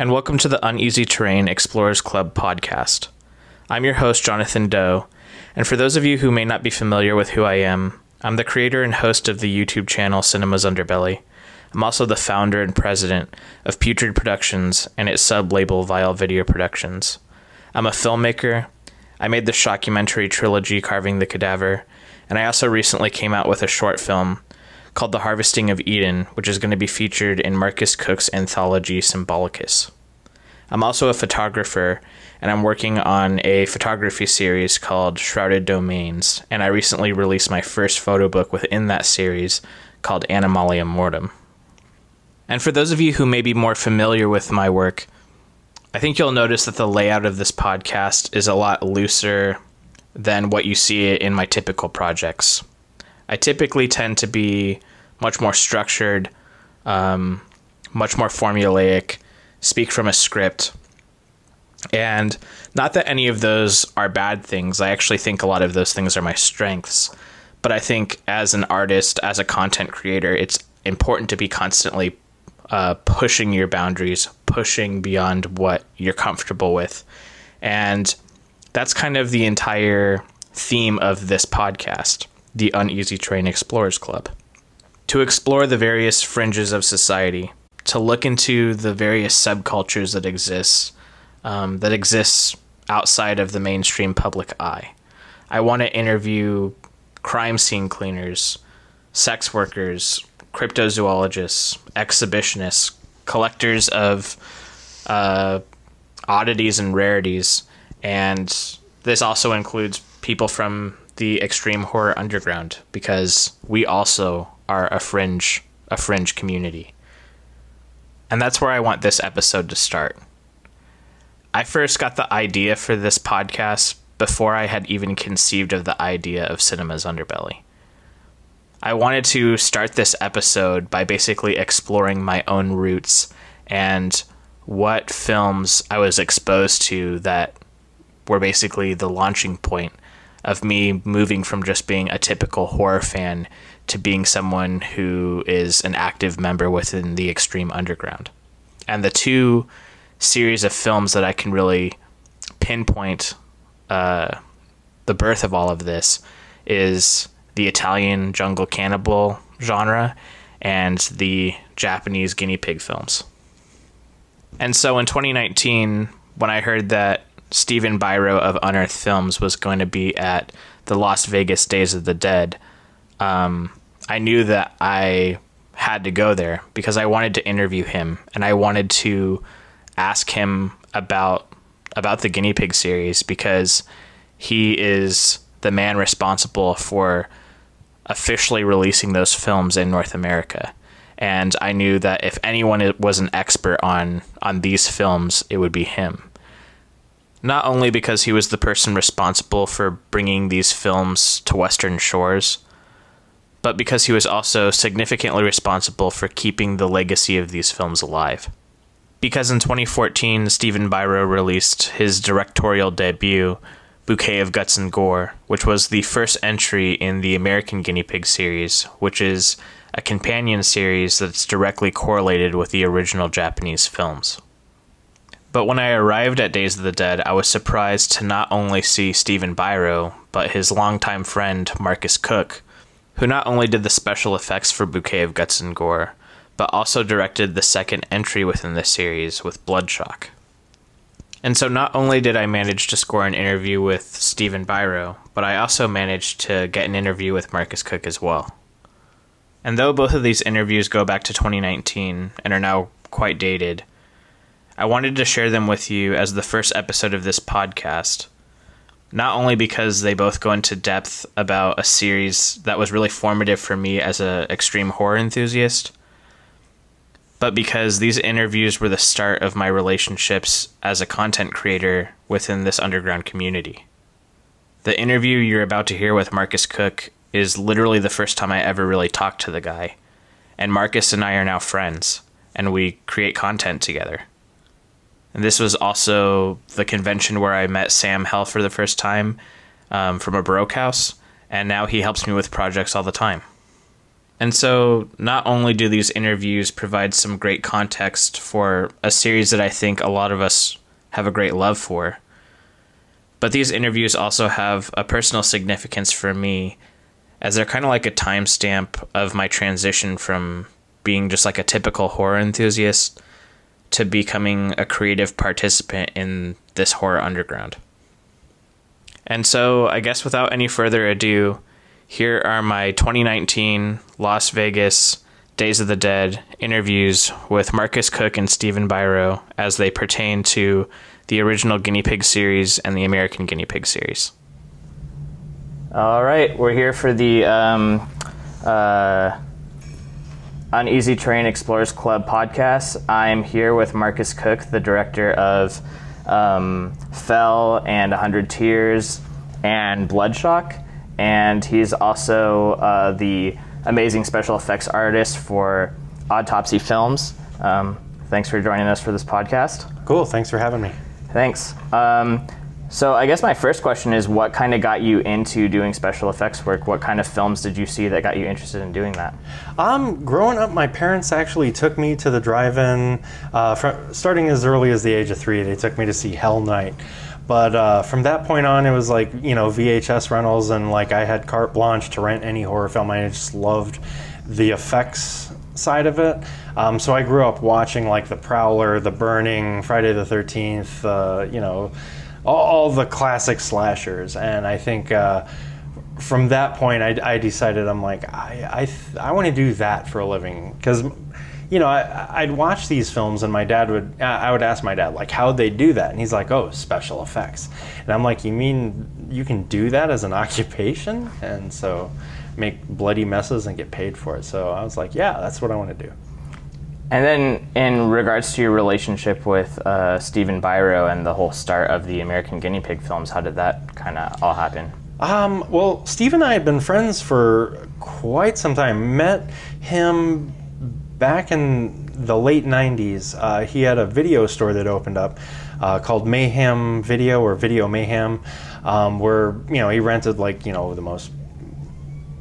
and welcome to the Uneasy Terrain Explorers Club podcast. I'm your host, Jonathan Doe, and for those of you who may not be familiar with who I am, I'm the creator and host of the YouTube channel Cinema's Underbelly. I'm also the founder and president of Putrid Productions and its sub label Vile Video Productions. I'm a filmmaker. I made the shockumentary trilogy Carving the Cadaver, and I also recently came out with a short film called The Harvesting of Eden, which is going to be featured in Marcus Koch's anthology Symbolicus. I'm also a photographer, and I'm working on a photography series called Shrouded Domains, and I recently released my first photo book within that series called Animalia Mortem. And for those of you who may be more familiar with my work, I think you'll notice that the layout of this podcast is a lot looser than what you see in my typical projects. I typically tend to be much more structured, um, much more formulaic, speak from a script. And not that any of those are bad things. I actually think a lot of those things are my strengths. But I think as an artist, as a content creator, it's important to be constantly uh, pushing your boundaries, pushing beyond what you're comfortable with. And that's kind of the entire theme of this podcast the Uneasy Terrain Explorers Club. To explore the various fringes of society, to look into the various subcultures that exist, um, that exists outside of the mainstream public eye. I want to interview crime scene cleaners, sex workers, cryptozoologists, exhibitionists, collectors of uh, oddities and rarities, and this also includes people from the extreme horror underground because we also are a fringe a fringe community. And that's where I want this episode to start. I first got the idea for this podcast before I had even conceived of the idea of cinema's underbelly. I wanted to start this episode by basically exploring my own roots and what films I was exposed to that were basically the launching point of me moving from just being a typical horror fan to being someone who is an active member within the extreme underground. And the two series of films that I can really pinpoint uh, the birth of all of this is the Italian jungle cannibal genre and the Japanese guinea pig films. And so in 2019, when I heard that Stephen Biro of Unearthed Films was going to be at the Las Vegas Days of the Dead, um, I knew that I had to go there because I wanted to interview him and I wanted to ask him about about the guinea pig series because he is the man responsible for officially releasing those films in North America. And I knew that if anyone was an expert on on these films, it would be him not only because he was the person responsible for bringing these films to Western shores, but because he was also significantly responsible for keeping the legacy of these films alive. Because in 2014, Stephen Biro released his directorial debut, Bouquet of Guts and Gore, which was the first entry in the American Guinea Pig series, which is a companion series that's directly correlated with the original Japanese films. But when I arrived at Days of the Dead, I was surprised to not only see Stephen Biro, but his longtime friend Marcus Koch, who not only did the special effects for Bouquet of Guts and Gore, but also directed the second entry within the series with Bloodshock. And so not only did I manage to score an interview with Stephen Biro, but I also managed to get an interview with Marcus Koch as well. And though both of these interviews go back to 2019 and are now quite dated, I wanted to share them with you as the first episode of this podcast. Not only because they both go into depth about a series that was really formative for me as an extreme horror enthusiast, but because these interviews were the start of my relationships as a content creator within this underground community. The interview you're about to hear with Marcus Koch is literally the first time I ever really talked to the guy. And Marcus and I are now friends, and we create content together. And this was also the convention where I met Sam Hell for the first time um, from a Baroque house, and now he helps me with projects all the time. And so, not only do these interviews provide some great context for a series that I think a lot of us have a great love for, but these interviews also have a personal significance for me as they're kind of like a timestamp of my transition from being just like a typical horror enthusiast to becoming a creative participant in this horror underground. And so, I guess without any further ado, here are my 2019 Las Vegas Days of the Dead interviews with Marcus Koch and Stephen Biro as they pertain to the original Guinea Pig series and the American Guinea Pig series. All right, we're here for the um, uh, Uneasy Terrain Explorers Club podcast. I'm here with Marcus Koch, the director of um, Fell and 100 Tears and Bloodshock and he's also uh, the amazing special effects artist for Autopsy Films. Um, thanks for joining us for this podcast. Cool. Thanks for having me. Thanks. Um, so I guess my first question is, what kind of got you into doing special effects work? What kind of films did you see that got you interested in doing that? Um, growing up, my parents actually took me to the drive-in. Uh, starting as early as the age of three, they took me to see Hell Night. But uh, from that point on, it was like you know VHS rentals, and like I had carte blanche to rent any horror film. I just loved the effects side of it. Um, so I grew up watching like The Prowler, The Burning, Friday the Thirteenth. Uh, you know, all, all, the classic slashers, and I think. Uh, from that point, I, I, decided I'm like I I, I want to do that for a living because you know, I, would watch these films and my dad would, I would ask my dad, like, how'd they do that? And he's like, oh, special effects. And I'm like, you mean you can do that as an occupation? And so make bloody messes and get paid for it. So I was like, yeah, that's what I want to do. And then, in regards to your relationship with uh, Stephen Biro and the whole start of the American Guinea Pig films, how did that kind of all happen? Um, well, Steve and I had been friends for quite some time. Met him back in the late 90s, uh, he had a video store that opened up uh, called Mayhem Video or Video Mayhem, um, where you know he rented like you know the most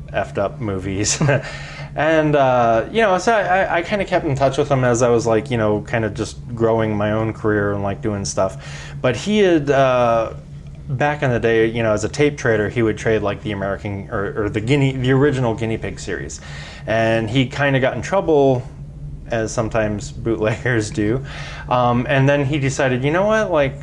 effed up movies. and uh, you know, so I, I kind of kept in touch with him as I was like, you know, kind of just growing my own career and like doing stuff. But he had uh, back in the day, you know, as a tape trader, he would trade like the American or, or the guinea, the original guinea pig series, and he kind of got in trouble, as sometimes bootleggers do, um, and then he decided, you know what, like,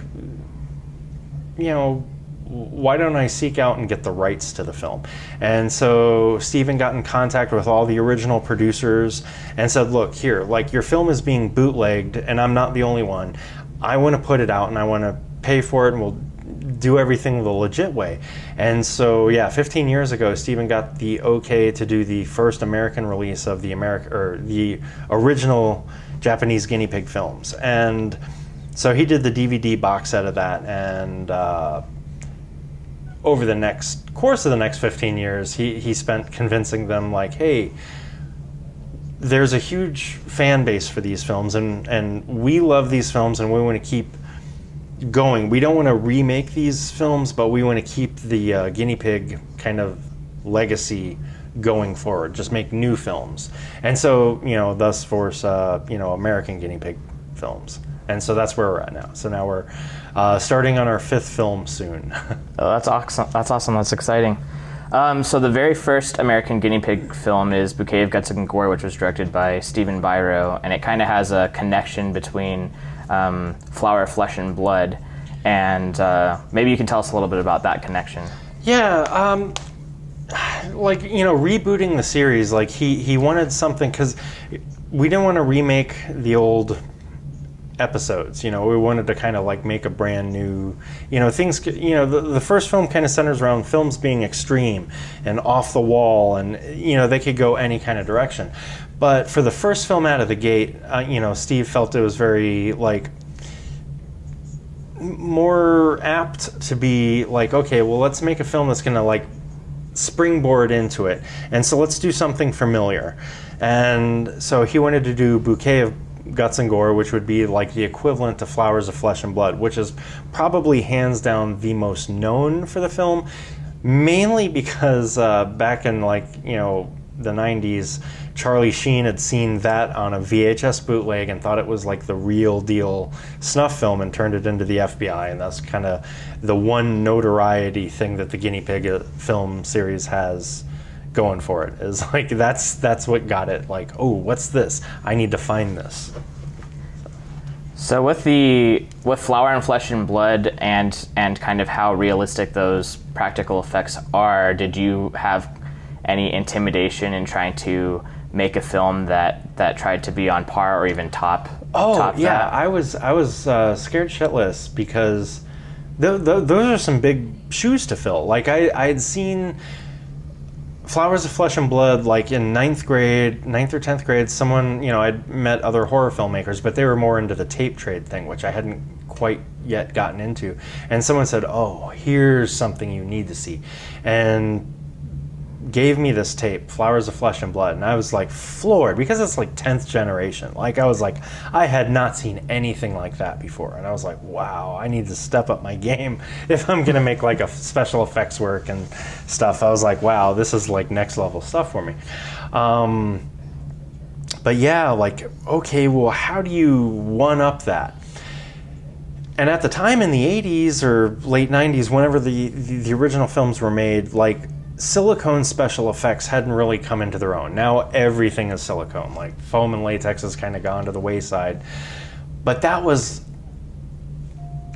you know. Why don't I seek out and get the rights to the film? And so Stephen got in contact with all the original producers and said, Look, here, like your film is being bootlegged, and I'm not the only one. I want to put it out and I want to pay for it, and we'll do everything the legit way. And so, yeah, 15 years ago, Stephen got the okay to do the first American release of the America or the original Japanese guinea pig films. And so he did the DVD box set of that, and uh, over the next course of the next 15 years, he, he spent convincing them, like, hey, there's a huge fan base for these films, and, and we love these films, and we want to keep going. We don't want to remake these films, but we want to keep the uh, guinea pig kind of legacy going forward. Just make new films, and so you know, thus force uh, you know American guinea pig films. And so that's where we're at now. So now we're uh, starting on our fifth film soon. oh, that's awesome! That's awesome. That's exciting. Um, so the very first American guinea pig film is Bouquet of Guts and Gore, which was directed by Stephen Biro, and it kind of has a connection between um, Flower, Flesh, and Blood. And uh, maybe you can tell us a little bit about that connection. Yeah, um, like you know, rebooting the series. Like he he wanted something because we didn't want to remake the old episodes. You know, we wanted to kind of like make a brand new, you know, things. You know, the, the first film kind of centers around films being extreme and off the wall, and you know, they could go any kind of direction. But for the first film out of the gate, uh, you know, Steve felt it was very like more apt to be like, okay, well, let's make a film that's going to like springboard into it, and so let's do something familiar. And so he wanted to do Bouquet of Guts and Gore, which would be like the equivalent to Flowers of Flesh and Blood, which is probably hands down the most known for the film, mainly because uh, back in like you know the 90s, Charlie Sheen had seen that on a VHS bootleg and thought it was like the real deal snuff film and turned it into the FBI. And that's kind of the one notoriety thing that the Guinea Pig uh, film series has going for it is like that's that's what got it like oh what's this i need to find this So with the with Flower and Flesh and Blood and and kind of how realistic those practical effects are, did you have any intimidation in trying to make a film that that tried to be on par or even top? Oh top yeah, that? I was I was uh, scared shitless because th- th- those are some big shoes to fill. Like I I had seen Flowers of Flesh and Blood like in ninth grade, ninth or tenth grade. Someone you know I'd met other horror filmmakers, but they were more into the tape trade thing, which I hadn't quite yet gotten into. And someone said, "Oh, here's something you need to see," and gave me this tape, Flowers of Flesh and Blood, and I was like floored because it's like 10th generation. Like I was like I had not seen anything like that before and I was like, "Wow, I need to step up my game if I'm going to make like a special effects work and stuff." I was like, "Wow, this is like next level stuff for me." Um, but yeah, like okay, well, how do you one up that? and at the time in the 80s or late 90s whenever the, the, the original films were made like silicone special effects hadn't really come into their own. Now everything is silicone. Like foam and latex has kind of gone to the wayside. But that was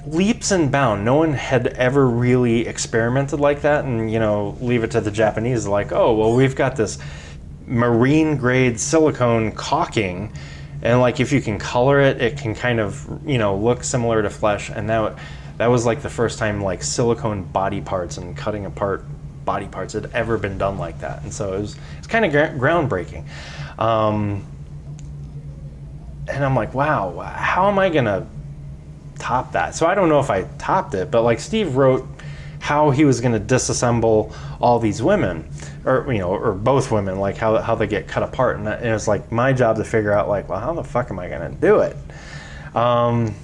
leaps and bounds. No one had ever really experimented like that and you know leave it to the japanese like oh well we've got this marine grade silicone caulking and like if you can color it it can kind of you know look similar to flesh. And that that was like the first time like silicone body parts and cutting apart body parts had ever been done like that. And so it was it's kind of groundbreaking. Um, and i'm like wow how am i gonna top that? So i don't know if i topped it but like steve wrote how he was going to disassemble all these women or you know or both women like how, how they get cut apart. And, it was like my job to figure out like well how the fuck am i going to do it? Um,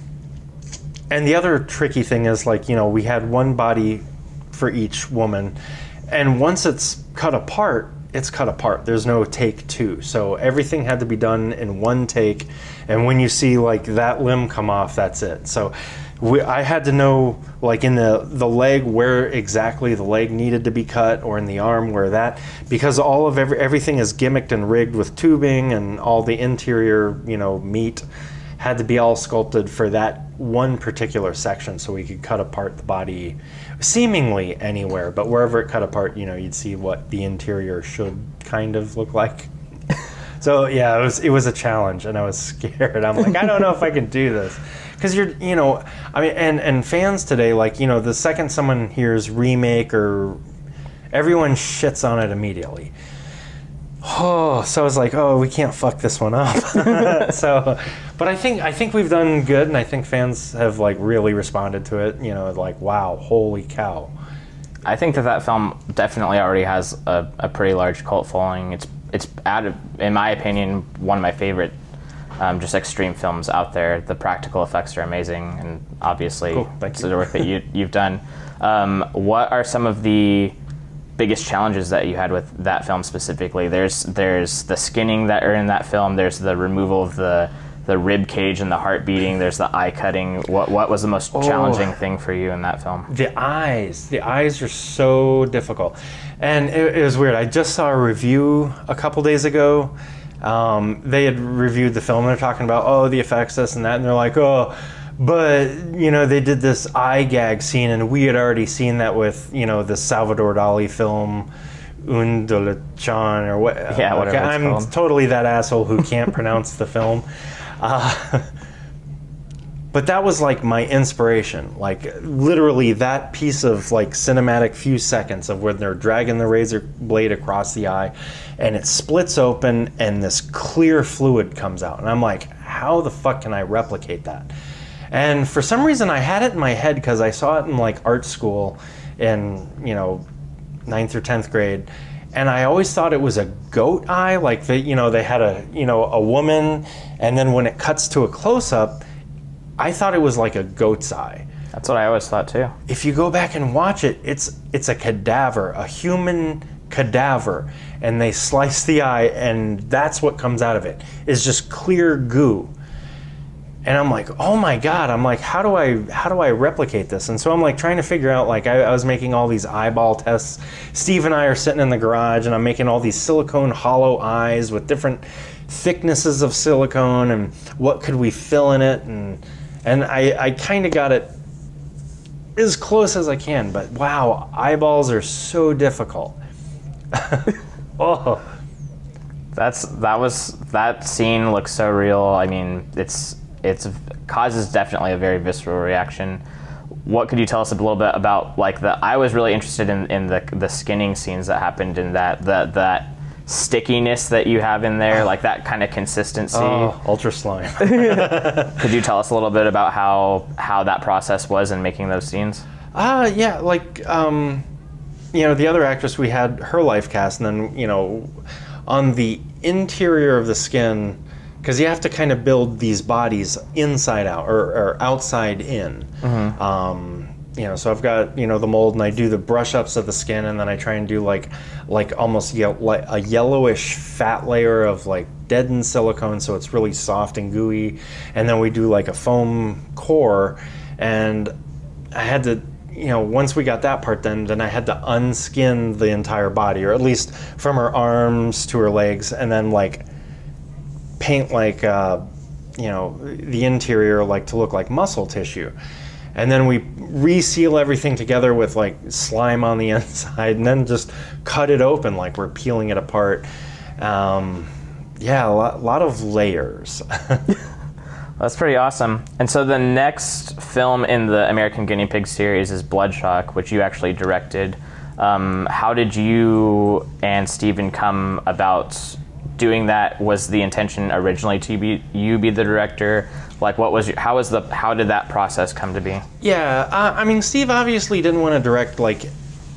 and the other tricky thing is like you know we had one body for each woman and once it's cut apart it's cut apart. There's no take two. So everything had to be done in one take. And when you see like that limb come off that's it. So we, I had to know, like in the the leg, where exactly the leg needed to be cut, or in the arm where that, because all of every, everything is gimmicked and rigged with tubing, and all the interior, you know, meat had to be all sculpted for that one particular section, so we could cut apart the body, seemingly anywhere, but wherever it cut apart, you know, you'd see what the interior should kind of look like. So yeah, it was it was a challenge, and I was scared. I'm like, I don't know if I can do this, because you're you know, I mean, and and fans today, like you know, the second someone hears remake or everyone shits on it immediately. Oh, so I was like, oh, we can't fuck this one up. so, but I think I think we've done good, and I think fans have like really responded to it. You know, like, wow, holy cow. I think that that film definitely already has a, a pretty large cult following. It's it's out of, in my opinion, one of my favorite um, just extreme films out there. The practical effects are amazing, and obviously Cool, you. the work that you you've done. Um, what are some of the biggest challenges that you had with that film specifically? There's there's the skinning that are in that film. There's the removal of the the rib cage and the heart beating. There's the eye cutting. What what was the most Oh. challenging thing for you in that film? The eyes, the eyes are so difficult, and it, it was weird. I just saw a review a couple days ago. Um, they had reviewed the film. They're talking about oh the effects, this and that, and they're like oh, but you know they did this eye gag scene, and we had already seen that with you know the Salvador Dali film. Un Chan or what? Yeah, whatever it's I'm called. totally that asshole who can't pronounce the film. Uh, but that was like my inspiration. Like literally that piece of like cinematic few seconds of when they're dragging the razor blade across the eye and it splits open and this clear fluid comes out. And i'm like how the fuck can i replicate that? And for some reason i had it in my head because i saw it in like art school in you know ninth or 10th grade and i always thought it was a goat eye like they you know they had a you know a woman and then when it cuts to a close-up i thought it was like a goat's eye That's what I always thought too. if you go back and watch it it's it's a cadaver a human cadaver and they slice the eye and that's what comes out of it. it is just clear goo and i'm like oh my god. I'm like how do i how do i replicate this? And so i'm like trying to figure out like i, I was making all these eyeball tests. Steve and i are sitting in the garage and i'm making all these silicone hollow eyes with different thicknesses of silicone and what could we fill in it. And and i i kind of got it as close as i can but wow eyeballs are so difficult. Oh That's that was that scene looks so real. I mean, it's it's causes definitely a very visceral reaction. What could you tell us a little bit about like the? I was really interested in, in the the skinning scenes that happened in that the that stickiness that you have in there, like that kind of consistency. oh ultra slime Could you tell us a little bit about how how that process was in making those scenes? Uh, yeah, like, um, you know, the other actress, we had her life cast, and then, you know, on the interior of the skin, because you have to kind of build these bodies inside out or, or outside in. Um, you know, so I've got you know the mold, and I do the brush ups of the skin, and then I try and do like like almost ye- like a yellowish fat layer of like deadened silicone, so it's really soft and gooey, and then we do like a foam core, and I had to, you know, once we got that part done, then I had to unskin the entire body, or at least from her arms to her legs, and then like paint like, uh, you know, the interior like to look like muscle tissue. And then we reseal everything together with like slime on the inside, and then just cut it open like we're peeling it apart. Um, yeah, a lot, lot of layers. That's pretty awesome. And so the next film in the American Guinea Pig series is Bloodshot, which you actually directed. Um, how did you and Stephen come about doing that? Was the intention originally to be you be the director? Like, what was your, how was the how did that process come to be? Yeah, uh, I mean, Steve obviously didn't want to direct like,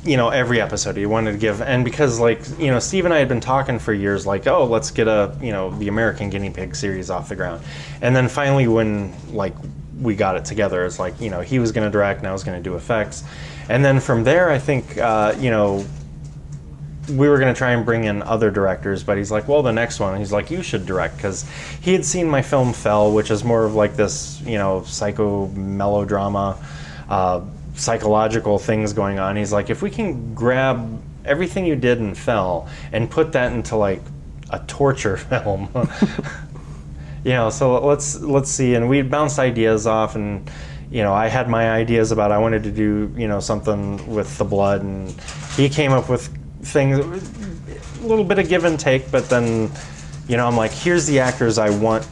you know, every episode. He wanted to give, and because like, you know, Steve and I had been talking for years, like, oh, let's get a, you know, the American Guinea Pig series off the ground, and then finally when like we got it together, it's like, you know, he was going to direct, and I was going to do effects, and then from there, I think, uh, you know. We were going to try and bring in other directors, but he's like, well, the next one. He's like, you should direct because he had seen my film Fell, which is more of like this, you know, psycho melodrama uh, psychological things going on. He's like, if we can grab everything you did in Fell and put that into like a torture film, you know, so let's let's see. And we bounced ideas off, and you know, I had my ideas about I wanted to do you know something with the blood, and he came up with things, a little bit of give and take, but then. You know, I'm like, here's the actors I want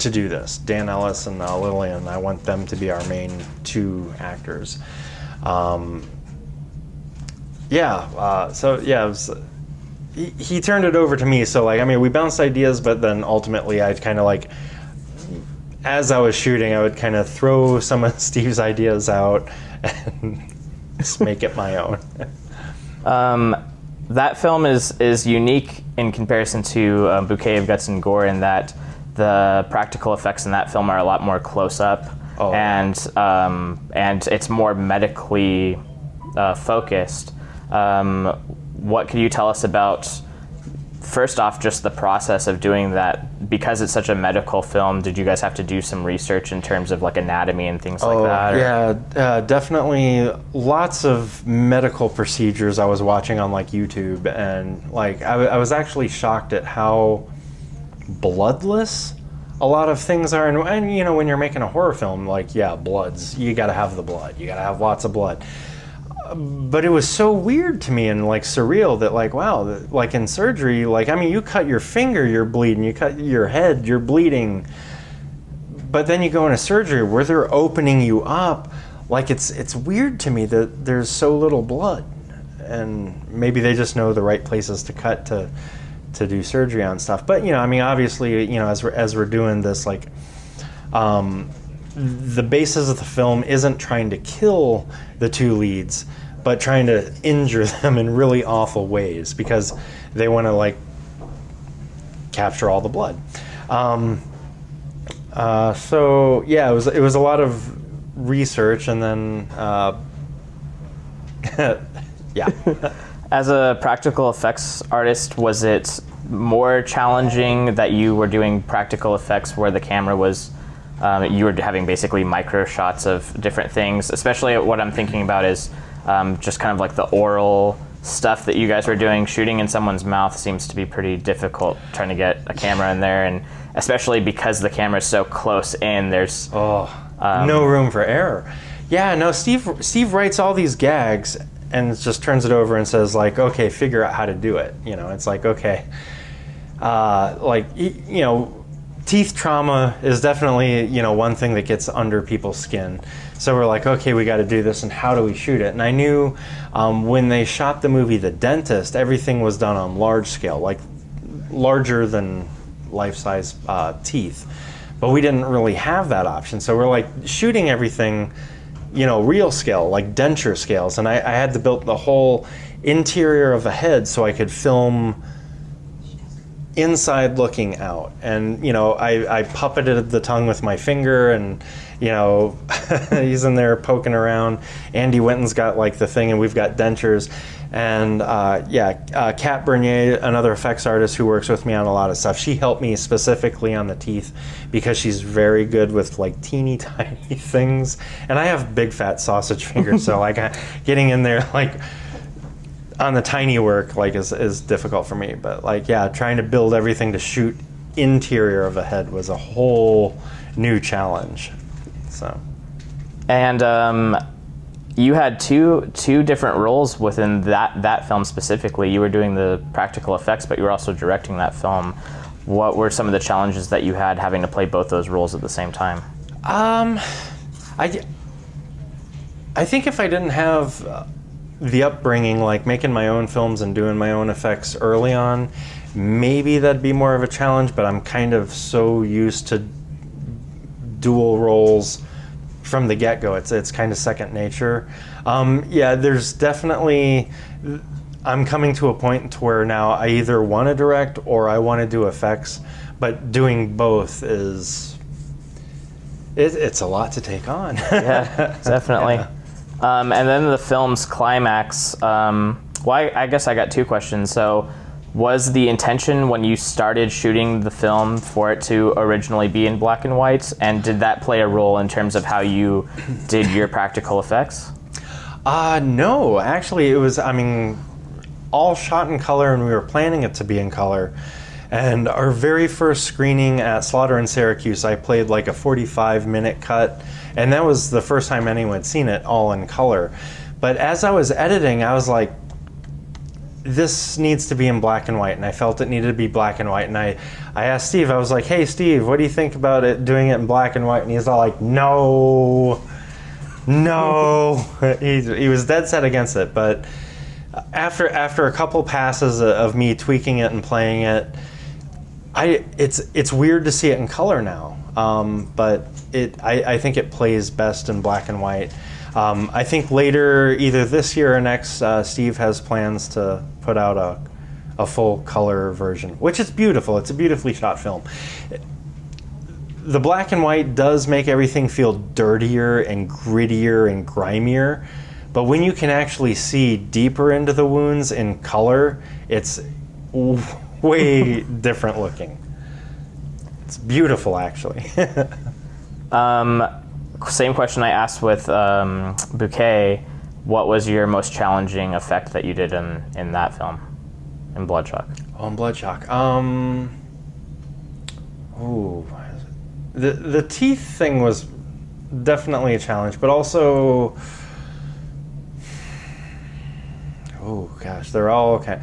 to do this. Dan Ellis and uh, Lillian. I want them to be our main two actors. Um, yeah. Uh, so yeah, was, he, he turned it over to me. So like, I mean, we bounced ideas, but then ultimately, I'd kind of like, as I was shooting, I would kind of throw some of Steve's ideas out and just make it my own. Um, that film is is unique in comparison to um, Bouquet of Guts and Gore in that the practical effects in that film are a lot more close up, Oh. and um, and it's more medically uh, focused. Um, what could you tell us about? First off, just the process of doing that because it's such a medical film. Did you guys have to do some research in terms of like anatomy and things like that? or- Oh, Yeah, uh, definitely lots of medical procedures I was watching on like YouTube, and like I was actually shocked at how bloodless a lot of things are. And, and you know, when you're making a horror film, like yeah, bloods, you got to have the blood, you got to have lots of blood. But it was so weird to me and like surreal that like wow, like in surgery, like I mean, you cut your finger, you're bleeding. You cut your head, you're bleeding. But then you go into surgery where they're opening you up. Like it's it's weird to me that there's so little blood. And maybe they just know the right places to cut to to do surgery on stuff. But you know i mean obviously you know as we're as we're doing this like um, the basis of the film isn't trying to kill the two leads but trying to injure them in really awful ways because they want to like capture all the blood um, uh, so yeah, it was it was a lot of research, and then uh, yeah, As a practical effects artist, was it more challenging that you were doing practical effects where the camera was, um, you were having basically micro shots of different things? Especially what I'm thinking about is um, just kind of like the oral stuff that you guys were doing. Shooting in someone's mouth seems to be pretty difficult trying to get a camera in there, and especially because the camera is so close in, there's. Oh, no room for error. Yeah, no. Steve Steve writes all these gags and just turns it over and says like, okay, figure out how to do it. You know, it's like okay, uh, like you know, teeth trauma is definitely you know one thing that gets under people's skin. So we're like, okay, we got to do this, and how do we shoot it? And I knew um, when they shot the movie The Dentist, everything was done on large scale, like larger than life size uh, teeth. But we didn't really have that option. So we're like shooting everything, you know, real scale, like denture scales. And I, I had to build the whole interior of a head so I could film inside looking out. And, you know, I, I puppeted the tongue with my finger and, you know, he's in there poking around. Andy Winton's got like the thing, and we've got dentures. And uh, yeah, uh, Kat Bernier, another effects artist who works with me on a lot of stuff, she helped me specifically on the teeth because she's very good with like teeny tiny things. And I have big fat sausage fingers, so like getting in there like on the tiny work like is, is difficult for me. But like yeah, trying to build everything to shoot interior of a head was a whole new challenge. So. And um, you had two two different roles within that that film specifically. You were doing the practical effects, but you were also directing that film. What were some of the challenges that you had having to play both those roles at the same time? Um, I, I think if I didn't have the upbringing, like making my own films and doing my own effects early on, maybe that'd be more of a challenge. But I'm kind of so used to dual roles from the get go. It's it's kind of second nature. Um, yeah, there's definitely. I'm coming to a point to where now I either want to direct or I want to do effects, but doing both is it, it's a lot to take on. Yeah, definitely. Um, and then the film's climax. Um, well, I, I guess I got two questions. So, was the intention when you started shooting the film for it to originally be in black and white? And did that play a role in terms of how you did your practical effects? Uh, no, actually, it was, I mean, all shot in color, and we were planning it to be in color. And our very first screening at Slaughter in Syracuse, I played like a 45 minute cut, and that was the first time anyone had seen it all in color. But as I was editing, I was like, this needs to be in black and white, and I felt it needed to be black and white. And I, I asked Steve, I was like, hey, Steve, what do you think about it doing it in black and white? And he's all like, no, no. he, he was dead set against it. But after after a couple passes of me tweaking it and playing it, I it's it's weird to see it in color now. Um, but it I, I think it plays best in black and white. Um, I think later, either this year or next, uh, Steve has plans to put out a, a full color version, which is beautiful. It's a beautifully shot film. The black and white does make everything feel dirtier and grittier and grimier, but when you can actually see deeper into the wounds in color, it's way different looking. It's beautiful, actually. Um, same question I asked with um, Bouquet. What was your most challenging effect that you did in, in that film, in Bloodshot? On Bloodshock. Um. Ooh. The the teeth thing was definitely a challenge, but also. Oh gosh, they're all okay.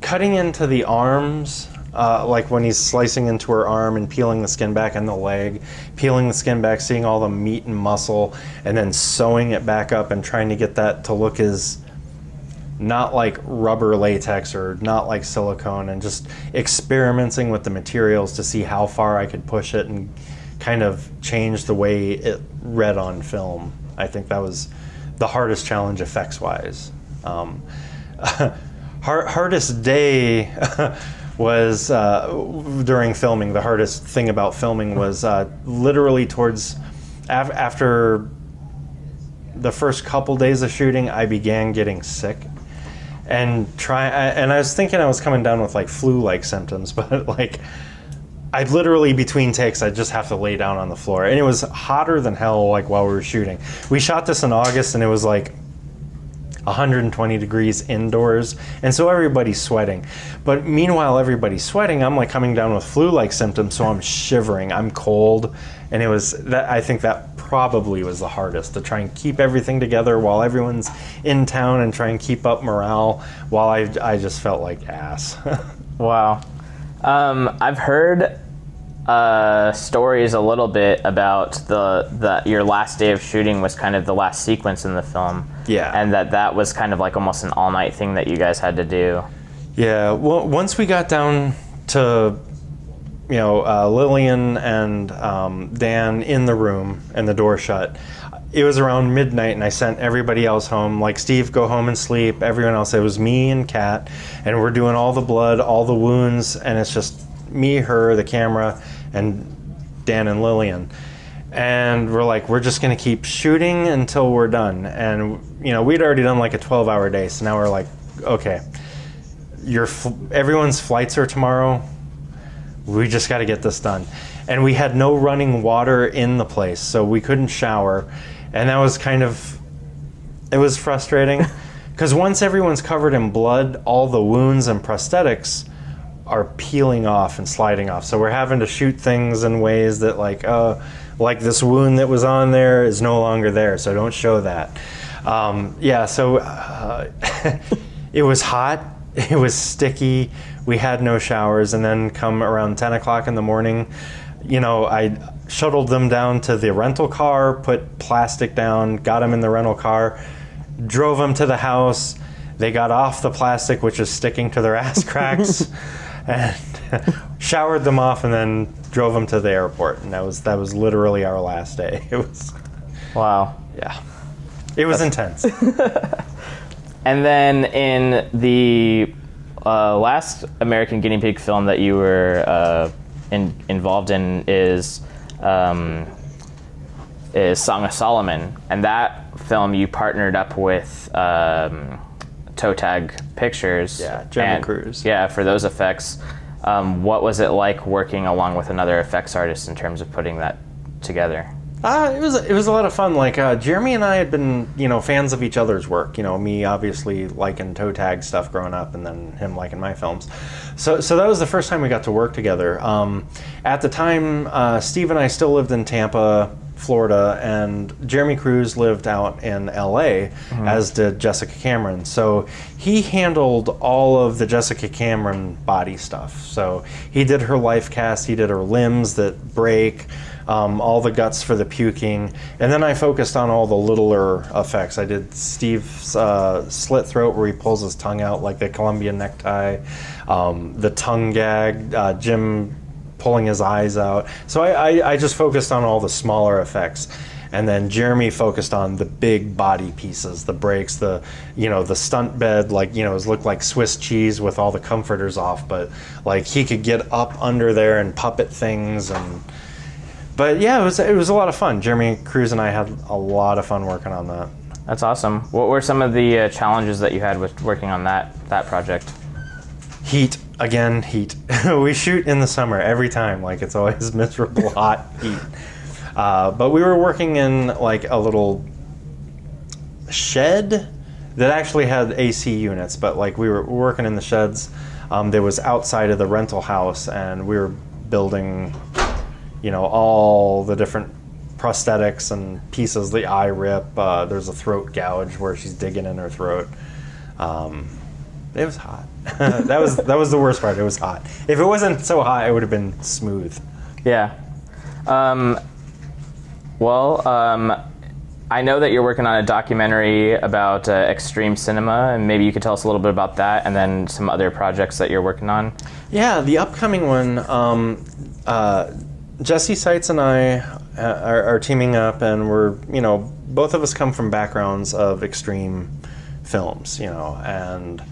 Cutting into the arms, uh, like when he's slicing into her arm and peeling the skin back and the leg, peeling the skin back, seeing all the meat and muscle, and then sewing it back up and trying to get that to look as not like rubber latex or not like silicone and just experimenting with the materials to see how far I could push it and kind of change the way it read on film. I think that was the hardest challenge effects wise. Um, hard, hardest day was uh, during filming. The hardest thing about filming was uh, literally towards af- after the first couple days of shooting, I began getting sick and try. I- And I was thinking I was coming down with like flu-like symptoms, but like. I literally between takes I'd just have to lay down on the floor. And it was hotter than hell like while we were shooting. We shot this in August and it was like 120 degrees indoors and so everybody's sweating. But meanwhile everybody's sweating. I'm like coming down with flu-like symptoms so i'm shivering. I'm cold. And it was that i think that probably was the hardest to try and keep everything together while everyone's in town and try and keep up morale while i, I just felt like ass. Wow. Um, I've heard uh, stories a little bit about the, the your last day of shooting was kind of the last sequence in the film. Yeah. And that that was kind of like almost an all night thing that you guys had to do. Yeah, well, once we got down to, you know, uh, Lillian and um, Dan in the room and the door shut, it was around midnight, and I sent everybody else home. Like Steve, go home and sleep. Everyone else, it was me and Kat, and we're doing all the blood, all the wounds, and it's just me, her, the camera, and Dan and Lillian. And we're like, we're just gonna keep shooting until we're done. And you know, we'd already done like a 12-hour day, so now we're like, okay, your fl- everyone's flights are tomorrow. We just got to get this done. And we had no running water in the place, so we couldn't shower. And that was kind of it was frustrating because once everyone's covered in blood, all the wounds and prosthetics are peeling off and sliding off. So we're having to shoot things in ways that like uh like this wound that was on there is no longer there, so don't show that. Um, yeah, so uh, it was hot. It was sticky. We had no showers, and then come around 10 o'clock in the morning, you know, I shuttled them down to the rental car, put plastic down, got them in the rental car, drove them to the house. They got off the plastic, which is sticking to their ass cracks, and showered them off, and then drove them to the airport. And that was that was literally our last day. It was Wow. yeah, it was intense. And then in the uh, last American Guinea Pig film that you were uh, in, involved in is um, is Song of Solomon, and that film you partnered up with um, Toe Tag Pictures. Yeah, Jeremy and- Cruise. Yeah, for those effects. Um, what was it like working along with another effects artist in terms of putting that together? Uh, it was it was a lot of fun. Like uh, Jeremy and I had been you know fans of each other's work. You know, me obviously liking toe tag stuff growing up, and then him liking my films. So so that was the first time we got to work together. Um, at the time, uh, Steve and I still lived in Tampa, Florida, and Jerami Cruise lived out in L.A. as did Jessica Cameron. So he handled all of the Jessica Cameron body stuff. So he did her life cast, he did her limbs that break um, all the guts for the puking, and then I focused on all the littler effects. I did Steve's uh, slit throat where he pulls his tongue out like the Colombian necktie, um, the tongue gag, uh, Jim pulling his eyes out. So I, I, I just focused on all the smaller effects. And then Jeremy focused on the big body pieces, the breaks, the you know the stunt bed, like you know it looked like Swiss cheese with all the comforters off, but like he could get up under there and puppet things and but yeah, it was it was a lot of fun. Jerami Cruise and I had a lot of fun working on that. That's awesome. What were some of the uh, challenges that you had with working on that that project? Heat again, heat. we shoot in the summer every time, like it's always miserable hot heat. Uh, but we were working in like a little shed that actually had AC units, but like we were working in the sheds. Um, that was outside of the rental house, and we were building, you know, all the different prosthetics and pieces. The eye rip. Uh, there's a throat gouge where she's digging in her throat. Um, it was hot. that was that was the worst part. It was hot. If it wasn't so hot, it would have been smooth. Yeah. Um, well, um, I know that you're working on a documentary about uh, extreme cinema, and maybe you could tell us a little bit about that, and then some other projects that you're working on. Yeah, the upcoming one. Um, uh, Jesse Seitz and I uh, are, are teaming up, and we're you know both of us come from backgrounds of extreme films, you know, and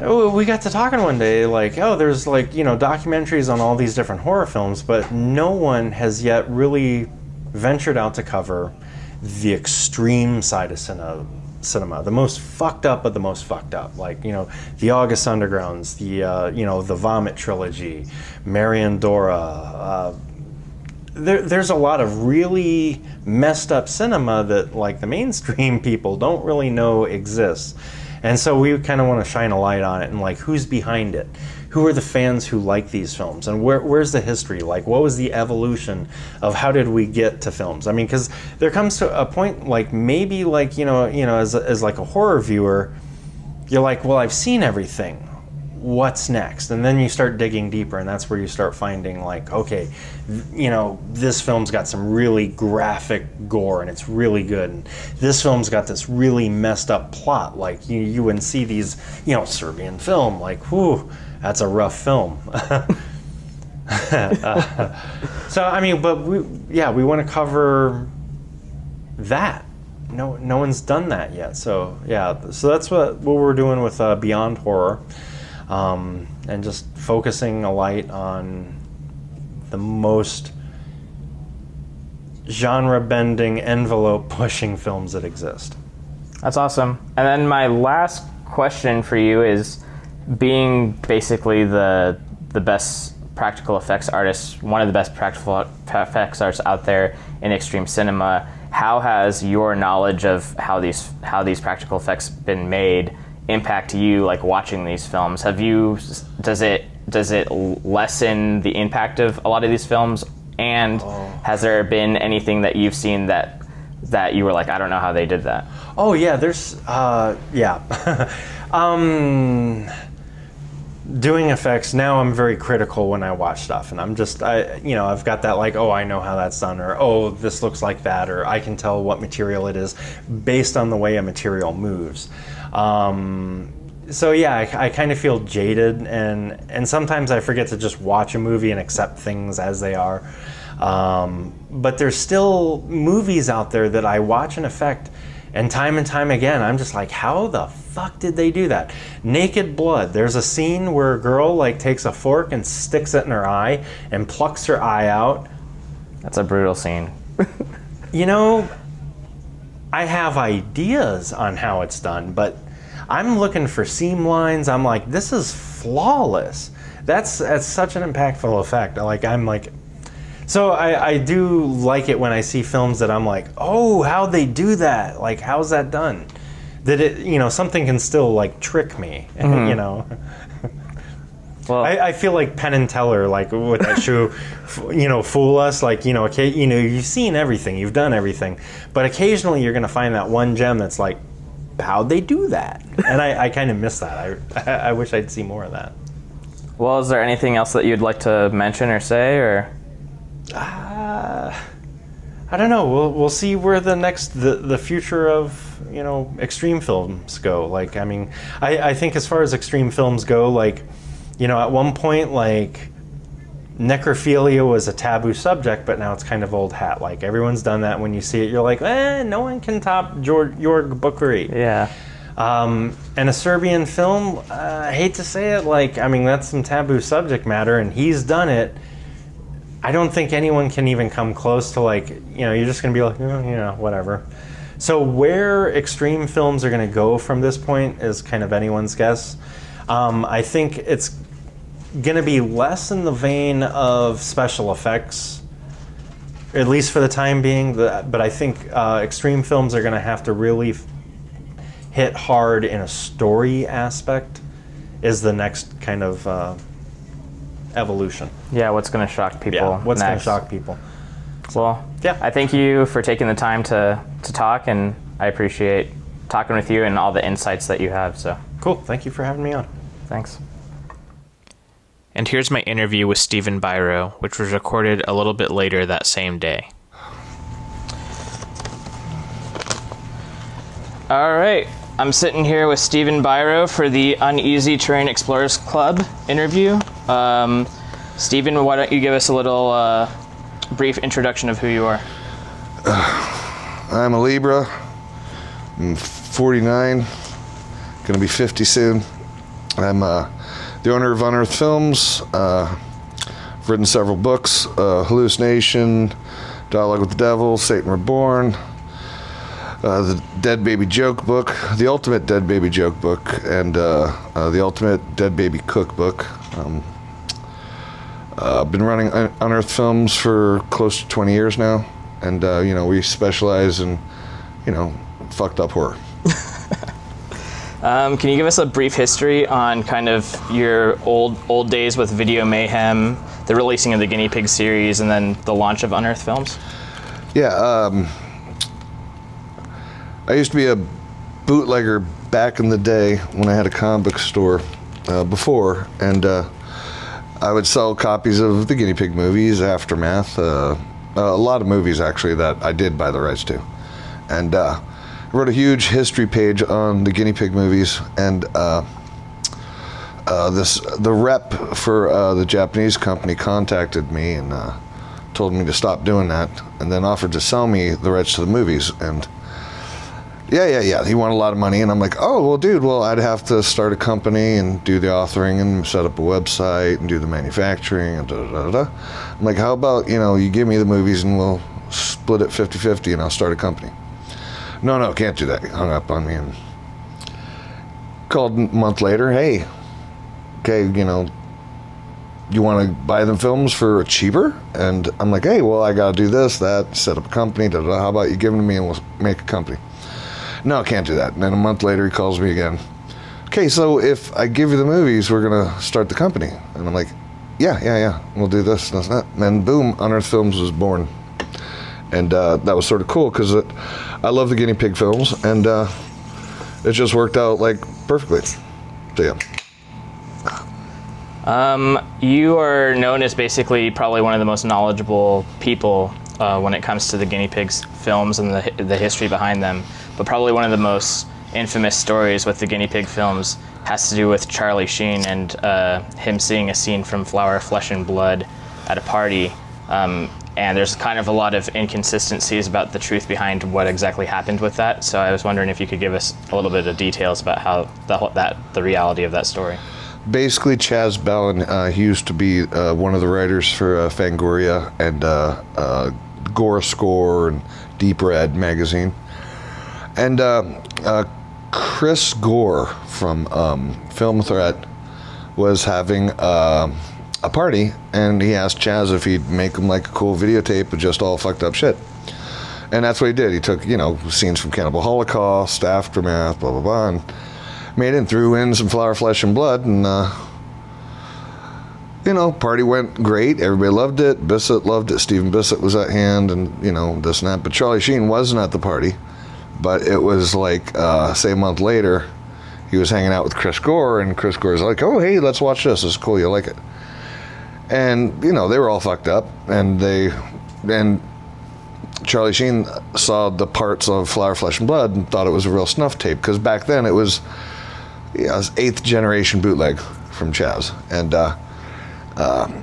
we got to talking one day like, oh, there's like you know documentaries on all these different horror films, but no one has yet really ventured out to cover the extreme side of cinema cinema, the most fucked up of the most fucked up. Like you know, the August Undergrounds, the uh, you know the Vomit trilogy, Marian Dora. Uh, there, there's a lot of really messed up cinema that like the mainstream people don't really know exists. And so we kind of want to shine a light on it and like who's behind it? Who are the fans who like these films? And where, where's the history? Like, what was the evolution of how did we get to films? I mean, because there comes to a point like maybe like you know you know as, as like a horror viewer, you're like, well, I've seen everything. What's next? And then you start digging deeper, and that's where you start finding like, okay, th- you know, this film's got some really graphic gore, and it's really good. And this film's got this really messed up plot. Like you, you wouldn't see these, you know, Serbian film. Like, whew, that's a rough film. Uh, so I mean, but we, yeah, we want to cover that. No, no one's done that yet. So yeah, so that's what what we're doing with uh, Beyond Horror, um, and just focusing a light on the most genre-bending, envelope-pushing films that exist. That's awesome. And then my last question for you is being basically the the best practical effects artist, one of the best practical effects artists out there in extreme cinema. How has your knowledge of how these how these practical effects been made impact you like watching these films? Have you does it does it lessen the impact of a lot of these films and has there been anything that you've seen that that you were like I don't know how they did that? Oh yeah, there's uh, yeah. um, doing effects now I'm very critical when I watch stuff and I'm just I you know I've got that like oh I know how that's done or oh this looks like that or I can tell what material it is based on the way a material moves. Um, so yeah, I, I kind of feel jaded, and and sometimes I forget to just watch a movie and accept things as they are. Um, but there's still movies out there that I watch and affect, and time and time again, I'm just like, how the fuck did they do that? Naked Blood. There's a scene where a girl like takes a fork and sticks it in her eye and plucks her eye out. That's a brutal scene. You know, I have ideas on how it's done, but I'm looking for seam lines. I'm like, this is flawless. That's that's such an impactful effect. Like I'm like, so I, I do like it when I see films that I'm like, oh, how they do that? Like, how's that done? That it, you know, something can still like trick me. You mm-hmm. know. Well, I, I feel like Penn and Teller, like with that show, f- you know, fool us. Like you know, okay, you know, you've seen everything, you've done everything, but occasionally you're gonna find that one gem that's like, how'd they do that? And I, I kind of miss that. I, I wish I'd see more of that. well, is there anything else that you'd like to mention or say or Uh, I don't know. We'll we'll see where the next the the future of you know extreme films go. Like I mean, I I think as far as extreme films go, like you know, at one point like necrophilia was a taboo subject, but now it's kind of old hat. Like everyone's done that. When you see it, you're like, eh, no one can top George Jörg Buttgereit. yeah? Um, and a Serbian film, uh, I hate to say it, like, I mean, that's some taboo subject matter, and he's done it. I don't think anyone can even come close to, like, you know, you're just going to be like, oh, you know, whatever. So, where extreme films are going to go from this point is kind of anyone's guess. Um, I think it's going to be less in the vein of special effects, at least for the time being. But I think uh, extreme films are going to have to really f- hit hard in a story aspect. Is the next kind of uh, evolution? Yeah, what's going to shock people? Yeah, what's going to shock people? Well, Yeah. I thank you for taking the time to to talk, and I appreciate talking with you and all the insights that you have. So, Cool. Thank you for having me on. thanks. And here's my interview with Stephen Biro, which was recorded a little bit later that same day. All right. I'm sitting here with Stephen Biro for the Uneasy Terrain Explorers Club interview. Um, Stephen, why don't you give us a little uh, brief introduction of who you are? I'm a Libra. I'm 49. Gonna be 50 soon. I'm uh, the owner of Unearthed Films. Uh, I've written several books: uh, Hallucination, Dialogue with the Devil, Satan Reborn. uh, the Dead Baby Joke Book, the Ultimate Dead Baby Joke Book, and uh, uh, the Ultimate Dead Baby Cookbook. Um, uh, I've been running Un- Unearthed Films for close to 20 years now, and uh, you know we specialize in, you know, fucked up horror. Um, can you give us a brief history on kind of your old old days with Video Mayhem, the releasing of the Guinea Pig series, and then the launch of Unearthed Films? Yeah, um, I used to be a bootlegger back in the day when I had a comic book store uh, before, and uh, I would sell copies of the Guinea Pig movies, Aftermath, uh, a lot of movies actually that I did buy the rights to, and uh, wrote a huge history page on the Guinea Pig movies, and uh, uh, this the rep for uh, the Japanese company contacted me and uh, told me to stop doing that, and then offered to sell me the rights to the movies. And yeah, yeah, yeah, he wanted a lot of money, and I'm like, oh well, dude, well I'd have to start a company and do the authoring and set up a website and do the manufacturing and da da da. da. I'm like, how about you know you give me the movies and we'll split it 50-50 and I'll start a company. No, no, can't do that. He hung up on me and called a month later. Hey, okay, you know, you want to buy them films for cheaper? And I'm like, hey, well, I got to do this, that, set up a company. Da, da. How about you give them to me and we'll make a company? No, can't do that. And then a month later, he calls me again. Okay, so if I give you the movies, we're gonna start the company. And I'm like, yeah, yeah, yeah, we'll do this, this, that. And boom, Unearthed Films was born. And uh, that was sort of cool because I love the guinea pig films, and uh, it just worked out like perfectly. So yeah. Um, you are known as basically probably one of the most knowledgeable people uh, when it comes to the guinea pigs films and the, the history behind them. But probably one of the most infamous stories with the guinea pig films has to do with Charlie Sheen and uh, him seeing a scene from Flower, Flesh, and Blood at a party. Um, and there's kind of a lot of inconsistencies about the truth behind what exactly happened with that. So I was wondering if you could give us a little bit of details about how the, that the reality of that story. basically Chaz Balun, uh, he used to be uh, one of the writers for uh, Fangoria and uh, uh, Gore Score and Deep Red magazine. And uh, uh, Chris Gore from um, Film Threat was having a party, and he asked Chaz if he'd make him like a cool videotape of just all fucked up shit. And that's what he did. He took, you know, scenes from Cannibal Holocaust, Aftermath, blah, blah, blah, and made it and threw in some flower, flesh, and blood. And, uh, you know, party went great. Everybody loved it. Bissette loved it. Stephen Bissette was at hand, and, you know, this and that. But Charlie Sheen wasn't at the party. But it was like, uh, say, a month later, he was hanging out with Chris Gore, and Chris Gore's like, oh, hey, let's watch this. It's cool. You like it. And, you know, they were all fucked up. And they, and Charlie Sheen saw the parts of Flower, Flesh, and Blood and thought it was a real snuff tape because back then it was, yeah, it was eighth generation bootleg from Chaz. And uh, uh,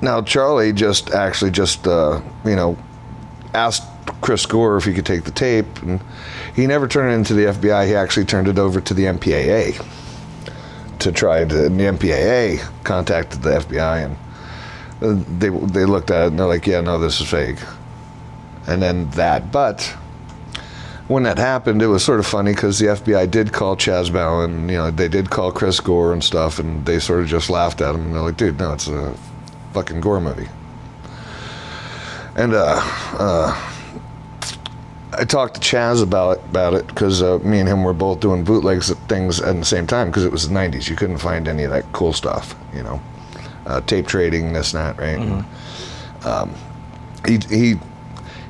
now Charlie just actually just uh, you know asked Chris Gore if he could take the tape, and he never turned it into the FBI. He actually turned it over to the MPAA to try to. And the MPAA contacted the FBI and. uh, They, they looked at it and they're like, yeah, no, this is fake and then that. But when that happened, it was sort of funny because the FBI did call Chaz Balun, you know, they did call Chris Gore and stuff, and they sort of just laughed at him. And they're like, dude, no, it's a fucking Gore movie. And uh, uh, I talked to Chaz about it, about it because uh, me and him were both doing bootlegs at things at the same time because it was the 90s. You couldn't find any of that cool stuff, you know, uh, tape trading, this and that, right? Um, he, he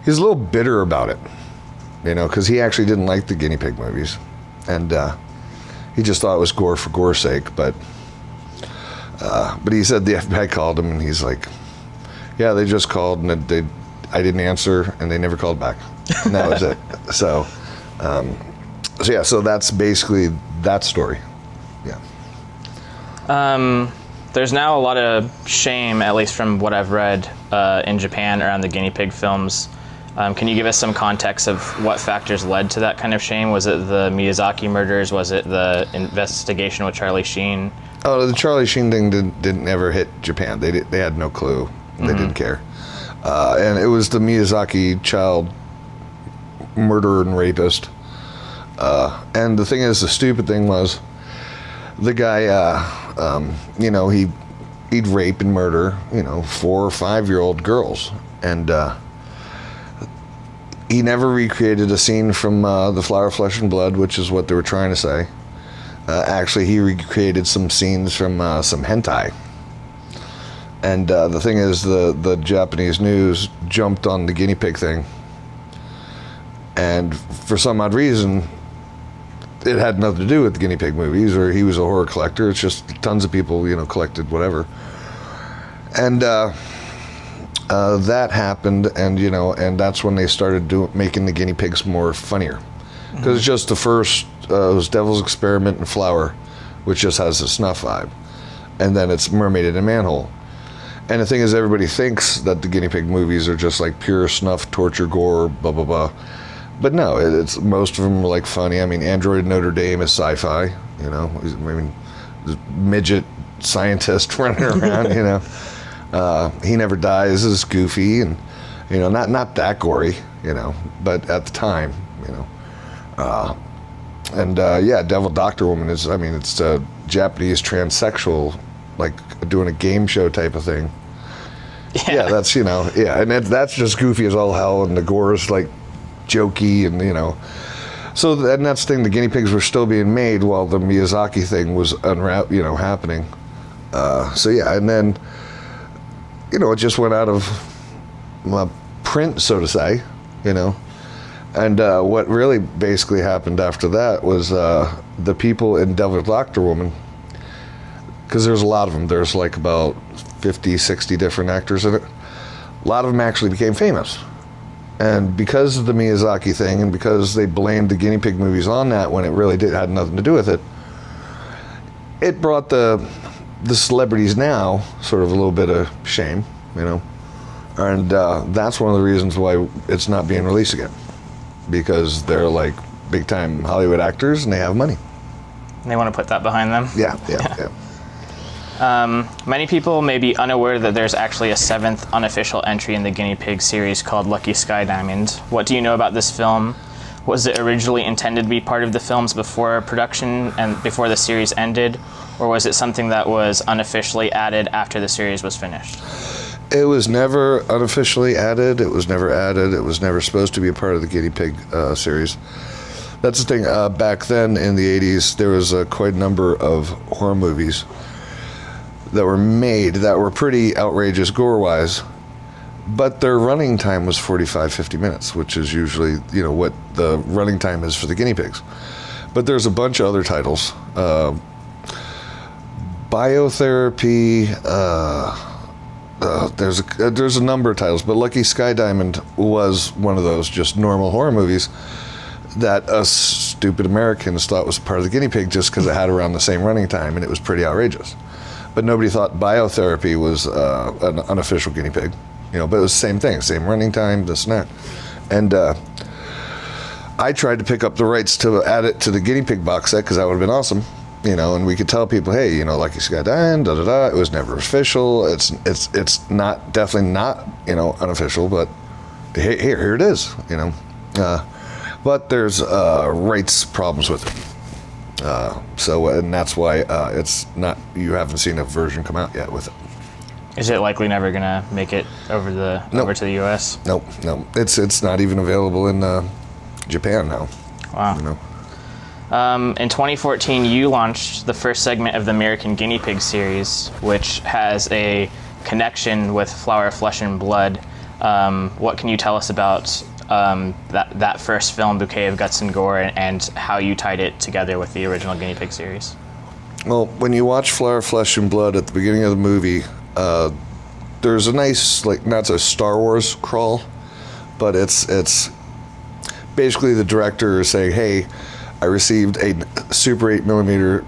he's a little bitter about it, you know, because he actually didn't like the guinea pig movies, and uh, he just thought it was gore for gore's sake. But uh, but he said the FBI called him, and he's like, "Yeah, they just called, and they I didn't answer, and they never called back, and that was it." So, um, so yeah, so that's basically that story. Yeah. Um, there's now a lot of shame, at least from what I've read, uh, in Japan around the guinea pig films. Um, can you give us some context of what factors led to that kind of shame? Was it the Miyazaki murders? Was it the investigation with Charlie Sheen? Oh, the Charlie Sheen thing didn't, didn't ever hit Japan. They did, they had no clue. They didn't care. Uh, and it was the Miyazaki child murderer and rapist. Uh, and the thing is, the stupid thing was, the guy, uh, um, you know, he he'd rape and murder, you know, four or five year old girls, and uh, he never recreated a scene from uh, the Flower, Flesh, and Blood, which is what they were trying to say. Uh, actually, he recreated some scenes from uh, some hentai. And the thing is, the, the Japanese news jumped on the guinea pig thing. And for some odd reason, it had nothing to do with the guinea pig movies, or he was a horror collector. It's just tons of people, you know, collected whatever. And uh, uh, that happened, and you know, and that's when they started do, making the guinea pigs more funnier, because it's just the first uh, it was Devil's Experiment and Flower, which just has a snuff vibe, and then it's Mermaid in a Manhole. And the thing is, everybody thinks that the guinea pig movies are just like pure snuff, torture, gore, blah blah blah. But no, it, it's most of them are like funny. I mean, Android Notre Dame is sci-fi. You know, I mean, midget scientist running around. you know, uh, he never dies is goofy and you know not not that gory. You know, but at the time, you know, uh, and uh, yeah, Devil Doctor Woman is. I mean, it's a Japanese transsexual, like doing a game show type of thing. Yeah, that's you know, yeah, and it, that's just goofy as all hell, and the gore is like jokey, and you know, so and that's the thing. The guinea pigs were still being made while the Miyazaki thing was unwrap, you know, happening. Uh, so yeah, and then you know, it just went out of uh, print, so to say, you know. And uh, what really basically happened after that was uh, the people in Devil Doctor Woman, because there's a lot of them. There's like about 50, 60 different actors in it. A lot of them actually became famous. And because of the Miyazaki thing, and because they blamed the guinea pig movies on that when it really did had nothing to do with it, it brought the the celebrities now sort of a little bit of shame, you know. And uh, that's one of the reasons why it's not being released again, because they're like big time Hollywood actors and they have money. They want to put that behind them. Yeah, yeah, yeah. Um, many people may be unaware that there's actually a seventh unofficial entry in the guinea pig series called Lucky Sky Diamond. What do you know about this film? Was it originally intended to be part of the films before production and before the series ended, or was it something that was unofficially added after the series was finished? It was never unofficially added. It was never added. It was never supposed to be a part of the guinea pig uh, series. That's the thing. Uh, back then in the 80s, there was uh, quite a number of horror movies that were made that were pretty outrageous gore wise, but their running time was 45, 50 minutes, which is usually, you know, what the running time is for the guinea pigs. But there's a bunch of other titles. Uh, biotherapy, uh, uh, there's a, uh, there's a number of titles, but Lucky Sky Diamond was one of those just normal horror movies that us stupid Americans thought was part of the guinea pig just because it had around the same running time and it was pretty outrageous. But nobody thought biotherapy was uh, an unofficial guinea pig, you know. But it was the same thing, same running time, this and that. And uh, I tried to pick up the rights to add it to the guinea pig box set because that would have been awesome you know, and we could tell people, hey, you know, Lucky Sky Diamond, da da da. It was never official. It's it's it's not definitely not you know unofficial, but here, here it is, you know. Uh, but there's uh, rights problems with it. Uh, so and that's why uh, it's not. You haven't seen a version come out yet with it. Is it likely never gonna make it over the Nope. over to the U.S.? Nope, no. It's it's not even available in uh, Japan now. Wow. You know. Um, in 2014, you launched the first segment of the American Guinea Pig series, which has a connection with Flower, Flesh, and Blood. Um, what can you tell us about um, that, that first film, Bouquet of Guts and Gore, and, and how you tied it together with the original Guinea Pig series? Well, when you watch Flower, Flesh, and Blood at the beginning of the movie, uh, there's a nice, like, not a Star Wars crawl, but it's it's basically the director is saying, "Hey, I received a Super 8 millimeter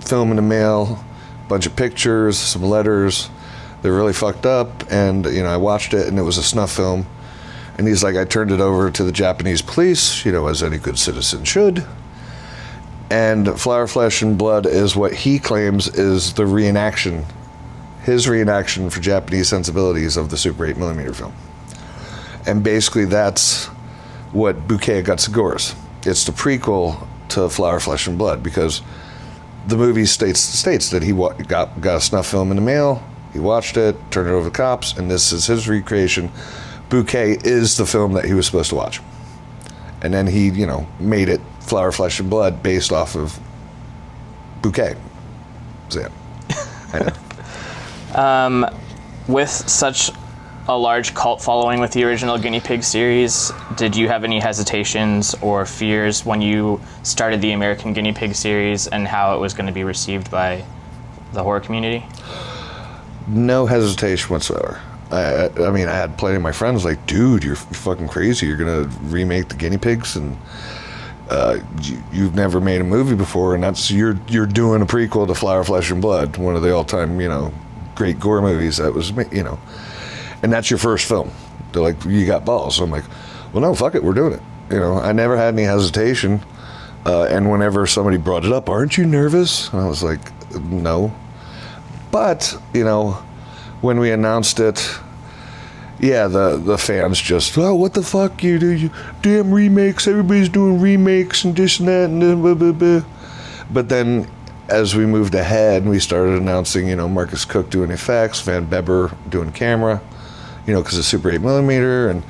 film in the mail, bunch of pictures, some letters. They're really fucked up, and you know, I watched it, and it was a snuff film." And he's like, "I turned it over to the Japanese police, you know, as any good citizen should." And Flower, Flesh, and Blood is what he claims is the reenaction, his reenaction for Japanese sensibilities of the Super 8 millimeter film. And basically, that's what Bouquet of Guts Gores. It's the prequel to Flower, Flesh, and Blood because the movie states states that he wa- got got a snuff film in the mail. He watched it, turned it over to the cops, and this is his recreation. Bouquet is the film that he was supposed to watch, and then he, you know, made it Flower, Flesh, and Blood based off of Bouquet. So yeah, I know. Um, with such a large cult following with the original Guinea Pig series, did you have any hesitations or fears when you started the American Guinea Pig series and how it was going to be received by the horror community? no hesitation whatsoever. I, I, mean, I had plenty of my friends like, dude, you're fucking crazy. You're gonna remake the guinea pigs, and uh, you, you've never made a movie before, and that's you're you're doing a prequel to Flower, Flesh, and Blood, one of the all-time you know great gore movies that was you know, and that's your first film. They're like, you got balls. So I'm like, well, no, fuck it, we're doing it. You know, I never had any hesitation. Uh, and whenever somebody brought it up, aren't you nervous? And I was like, no. But you know, when we announced it, yeah, the the fans just, oh, what the fuck you do? You damn remakes. Everybody's doing remakes and this and that and then blah blah blah. But then, as we moved ahead, we started announcing, you know, Marcus Koch doing effects, Van Bebber doing camera, you know, because of Super 8 millimeter, and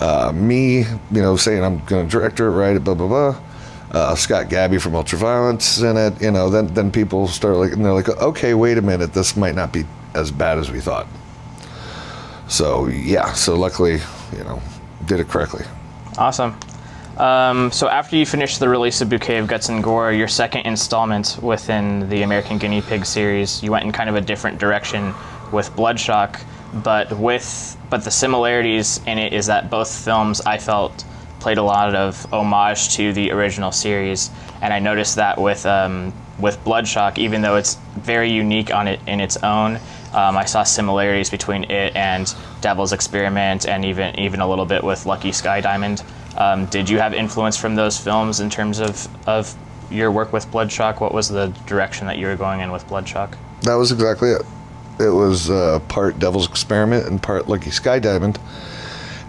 uh, me, you know, saying I'm going to direct it, right? Blah blah blah. Uh, Scott Gabby from Ultraviolence in it, you know. Then then people start like, and they're like, okay, wait a minute, this might not be as bad as we thought. So yeah, so luckily, you know, did it correctly. Awesome. Um, so after you finished the release of Bouquet of Guts and Gore, your second installment within the American Guinea Pig series, you went in kind of a different direction with Bloodshock, but with but the similarities in it is that both films I felt played a lot of homage to the original series, and I noticed that with um, with Bloodshock, even though it's very unique on it in its own, um, I saw similarities between it and Devil's Experiment, and even even a little bit with Lucky Sky Diamond. Um, did you have influence from those films in terms of of your work with Bloodshock? What was the direction that you were going in with Bloodshock? That was exactly it. It was uh, part Devil's Experiment and part Lucky Sky Diamond,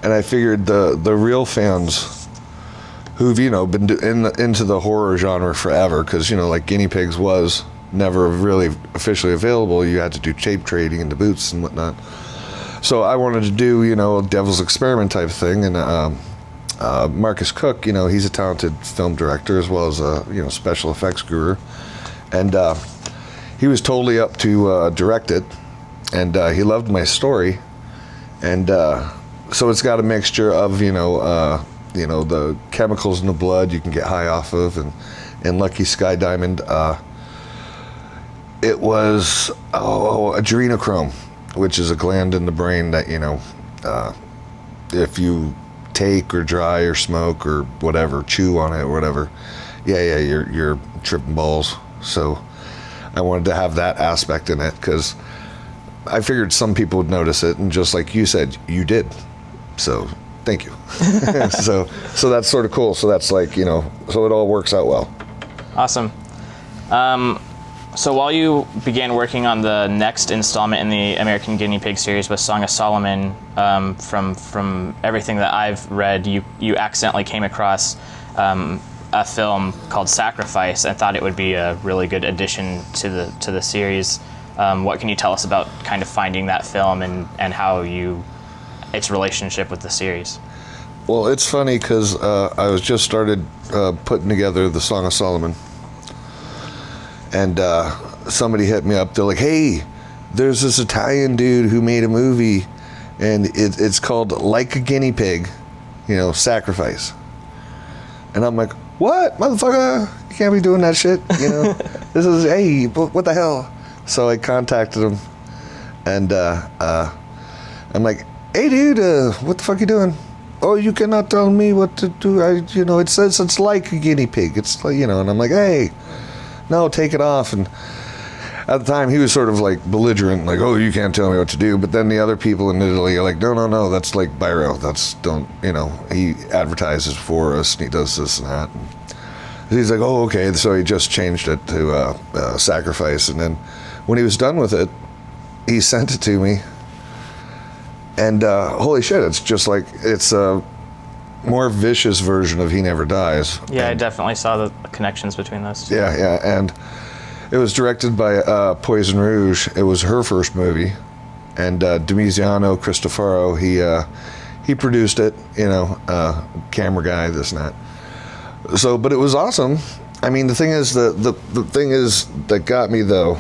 and I figured the the real fans who've you know been in the, into the horror genre forever, because you know like Guinea Pigs was never really officially available. You had to do tape trading in the boots and whatnot. So I wanted to do you know a Devil's Experiment type thing, and um, uh, Marcus Koch, you know, he's a talented film director as well as a you know special effects guru, and uh, he was totally up to uh, direct it, and uh, he loved my story, and uh, so it's got a mixture of you know uh, you know the chemicals in the blood you can get high off of, and and Lucky Sky Diamond. It was oh, adrenochrome, which is a gland in the brain that you know uh, if you take or dry or smoke or whatever, chew on it or whatever, yeah, yeah, you're you're tripping balls. So I wanted to have that aspect in it because I figured some people would notice it, and just like you said, you did. So thank you. so so that's sort of cool. So that's like you know, so it all works out well. Awesome. Um, so while you began working on the next installment in the American Guinea Pig series with Song of Solomon, um, from from everything that I've read, you you accidentally came across um, a film called Sacrifice and thought it would be a really good addition to the to the series. Um, what can you tell us about kind of finding that film and and how you its relationship with the series? Well, it's funny because uh, I was just started uh, putting together the Song of Solomon, and uh, somebody hit me up. They're like, "Hey, there's this Italian dude who made a movie, and it, it's called Like a Guinea Pig, you know, Sacrifice." And I'm like, "What, motherfucker? You can't be doing that shit. You know, this is hey, wh- what the hell?" So I contacted him, and uh, uh, I'm like, "Hey, dude, uh, what the fuck you doing?" Oh, you cannot tell me what to do. I, you know, it says it's like a guinea pig. It's like, you know, and I'm like, hey, no, take it off. And at the time, he was sort of like belligerent, like, oh, you can't tell me what to do. But then the other people in Italy are like, no, no, no, that's like Biro. That's don't, you know, he advertises for us and he does this and that. And he's like, oh, okay. So he just changed it to uh, uh, sacrifice. And then when he was done with it, he sent it to me and uh, holy shit, it's just like it's uh, more vicious version of He Never Dies. Yeah, I definitely saw the connections between those two. yeah, yeah, and it was directed by uh, Poison Rouge. It was her first movie, and uh, Domiziano Cristopharo he uh, he produced it. You know, uh, camera guy, this and that. So, but it was awesome. I mean, the thing is, the, the the thing is that got me though,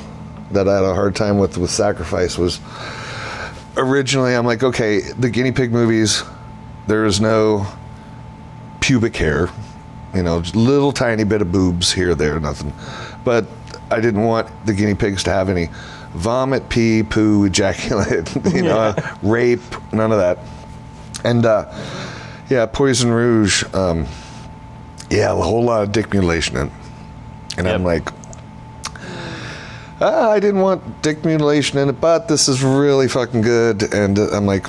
that I had a hard time with with Sacrifice was originally I'm like, okay, the guinea pig movies, there is no pubic hair, you know, just little tiny bit of boobs here, there, nothing. But I didn't want the guinea pigs to have any vomit, pee, poo, ejaculate, you know, rape, none of that. And uh, yeah, Poison Rouge, um, yeah, a whole lot of dick mutilation in. it. And I'm like, ah, I didn't want dick mutilation in it, but this is really fucking good. And uh, I'm like,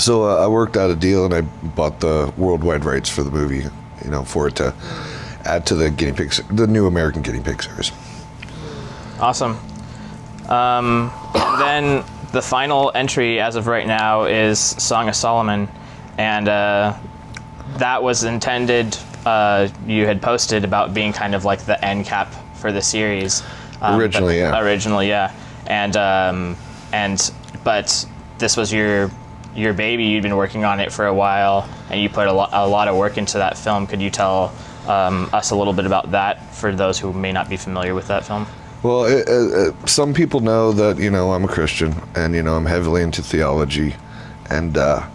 so uh, I worked out a deal and I bought the worldwide rights for the movie, you know, for it to add to the guinea pig, the new American guinea pig series. Awesome. Um, then the final entry as of right now is Song of Solomon, and uh, that was intended. Uh, you had posted about being kind of like the end cap for the series. Um, Originally, yeah. Originally, yeah. And um, and but this was your your baby. You'd been working on it for a while, and you put a, lo- a lot of work into that film. Could you tell um, us a little bit about that for those who may not be familiar with that film? Well, it, some people know that you know I'm a Christian, and you know I'm heavily into theology, and uh,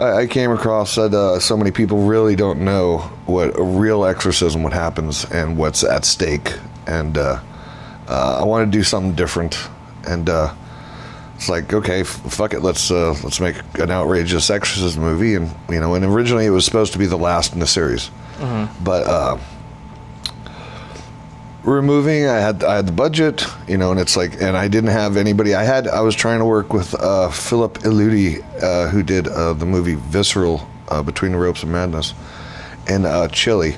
I, I came across that uh, so many people really don't know what a real exorcism, what happens, and what's at stake, and uh, uh, I want to do something different, and uh, it's like okay, f- fuck it, let's uh, let's make an outrageous exorcism movie, and you know, and originally it was supposed to be the last in the series, but. Uh, removing i had i had the budget you know and it's like and i didn't have anybody. I had i was trying to work with uh, philip Eluti uh, who did uh, the movie visceral uh, between the ropes of madness in uh, chile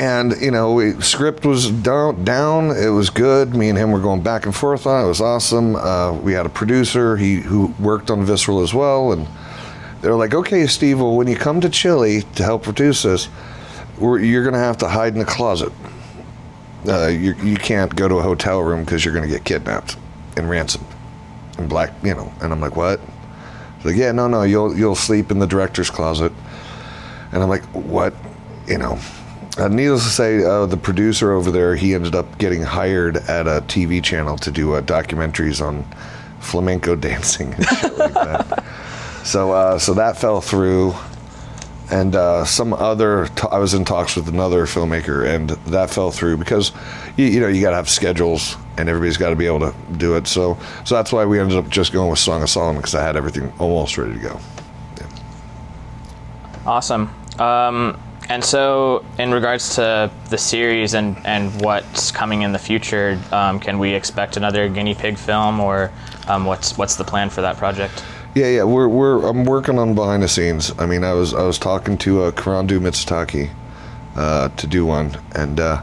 and you know we, script was down down. It was good. Me and him were going back and forth on it. It was awesome. Uh, we had a producer. He who worked on visceral as well. And they're like okay steve well when you come to chile to help produce this you're going to have to hide in a closet. Uh, you, you can't go to a hotel room because you're going to get kidnapped and ransomed and black you know. And i'm like what? Like yeah no no you'll you'll sleep in the director's closet. And i'm like what? You know uh, needless to say uh, the producer over there he ended up getting hired at a tv channel to do uh, documentaries on flamenco dancing and shit like that. So uh, so that fell through. And uh, some other t- I was in talks with another filmmaker and that fell through because you, you know you got to have schedules and everybody's got to be able to do it. So so that's why we ended up just going with Song of Solomon because I had everything almost ready to go. Awesome. Um, and so, in regards to the series and, and what's coming in the future, um, can we expect another guinea pig film, or um, what's what's the plan for that project? yeah yeah we're, we're I'm working on behind the scenes. I mean I was I was talking to uh, Karandu Mitsutaki uh, to do one. And uh,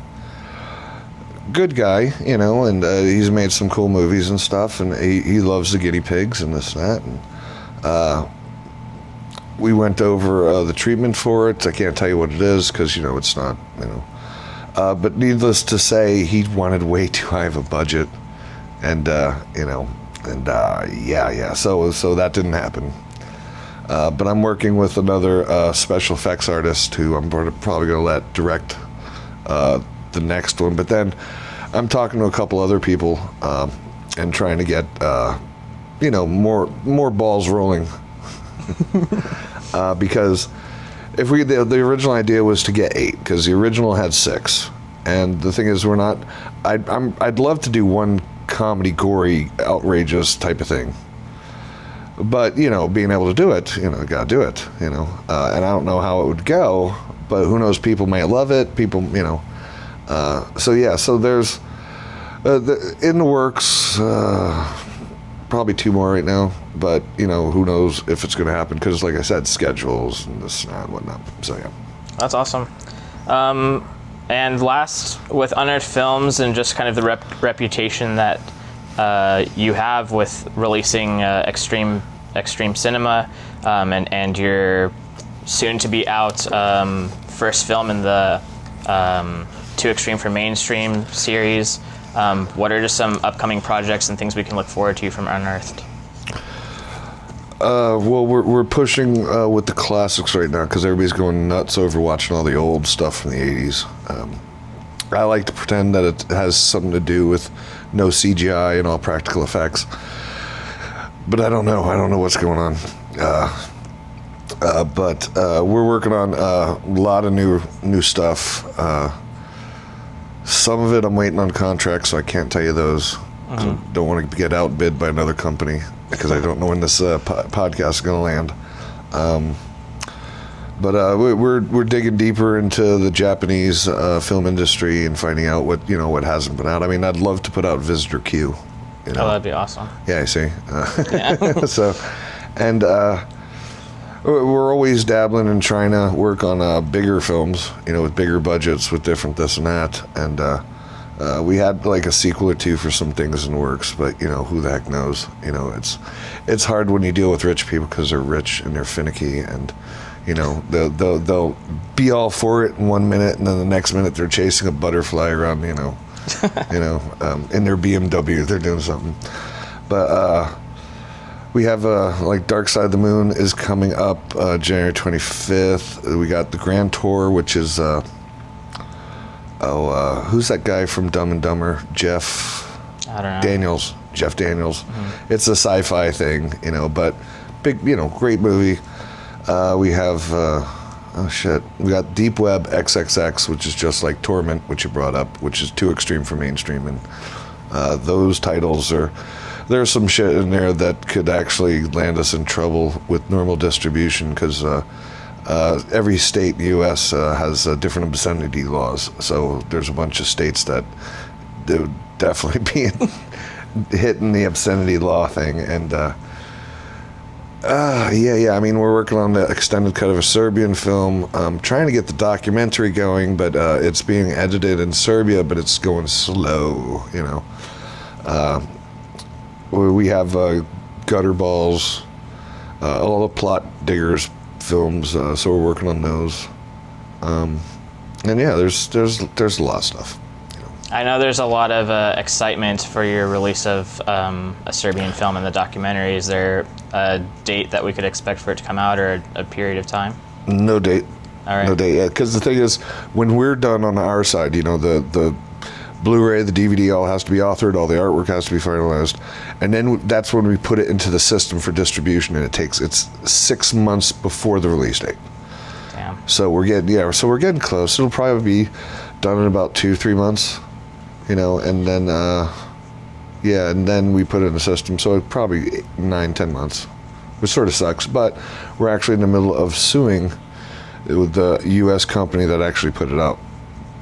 good guy you know and uh, he's made some cool movies and stuff. And he, he loves the guinea pigs and this and that. And uh, we went over uh, the treatment for it. I can't tell you what it is because you know it's not you know. Uh, but needless to say, he wanted way too high of a budget, and uh, you know, and uh, yeah, yeah. So so that didn't happen. Uh, but I'm working with another uh, special effects artist who I'm probably going to let direct the next one. But then I'm talking to a couple other people um, and trying to get you know more more balls rolling uh, because if we the, the original idea was to get eight because the original had six. And the thing is we're not I'd, I'm, I'd love to do one comedy gory outrageous type of thing. But you know being able to do it you know gotta do it you know. Uh, and i don't know how it would go but who knows people may love it people you know. Uh, so yeah so there's uh, the, in the works uh, probably two more right now but you know who knows if it's going to happen because like i said schedules and this and whatnot so yeah That's awesome. Um, and last, with Unearthed Films and just kind of the rep- reputation that uh, you have with releasing uh, extreme extreme cinema um, and and your soon to be out um, first film in the um, Too Extreme for Mainstream series. Um, what are just some upcoming projects and things we can look forward to from Unearthed? Uh, well, we're, we're pushing uh, with the classics right now because everybody's going nuts over watching all the old stuff from the 80s. Um, I like to pretend that it has something to do with no CGI and all practical effects. But I don't know. I don't know what's going on. Uh, uh, but uh, we're working on uh, a lot of new new stuff. Some of it I'm waiting on contracts, so I can't tell you those. I Don't want to get outbid by another company because I don't know when this uh, po- podcast is going to land. Um, but uh, we- we're we're digging deeper into the Japanese uh, film industry and finding out what you know what hasn't been out. I mean, I'd love to put out Visitor Q. You know? Oh, that'd be awesome. Yeah, I see. Uh, so, and uh, we're always dabbling and trying to work on uh, bigger films, you know, with bigger budgets, with different this and that. And uh, uh, we had like a sequel or two for some things in works, but you know, who the heck knows? You know, it's it's hard when you deal with rich people because they're rich and they're finicky and. You know, they'll, they'll, they'll be all for it in one minute, and then the next minute they're chasing a butterfly around, you know, you know, um, in their BMW, they're doing something. But uh, we have uh, like Dark Side of the Moon is coming up uh, January 25th. We got the Grand Tour, which is uh, oh, uh, who's that guy from Dumb and Dumber? Jeff I don't know. Daniels. Jeff Daniels. It's a sci-fi thing, you know, but big, you know, great movie. Uh, we have. Uh, Oh shit! We got Deep Web XXX, which is just like Torment, which you brought up, which is too extreme for mainstream, and uh, those titles are there's some shit in there that could actually land us in trouble with normal distribution because uh, uh, every state in the U.S. Uh, has uh, different obscenity laws. So there's a bunch of states that would definitely be hitting the obscenity law thing, and uh, uh, yeah, yeah. I mean, we're working on the extended cut of a Serbian film. I'm trying to get the documentary going, but it's being edited in Serbia, but it's going slow. You know, uh, we we have uh, gutter balls, uh, all the plot diggers films. Uh, so we're working on those. Um, and yeah, there's there's there's a lot of stuff. I know there's a lot of uh, excitement for your release of um, a Serbian film and the documentary. Is there a date that we could expect for it to come out or a, a period of time? No date. All right. No date yet. Because the thing is, when we're done on our side, you know, the the Blu-ray, the DVD, all has to be authored, all the artwork has to be finalized, and then that's when we put it into the system for distribution, and it takes it's six months before the release date. Damn. So we're getting yeah, so we're getting close. It'll probably be done in about two three months, you know, and then uh, yeah, and then we put it in the system. So it probably eight, nine ten months, which sort of sucks. But we're actually in the middle of suing with the U.S. company that actually put it out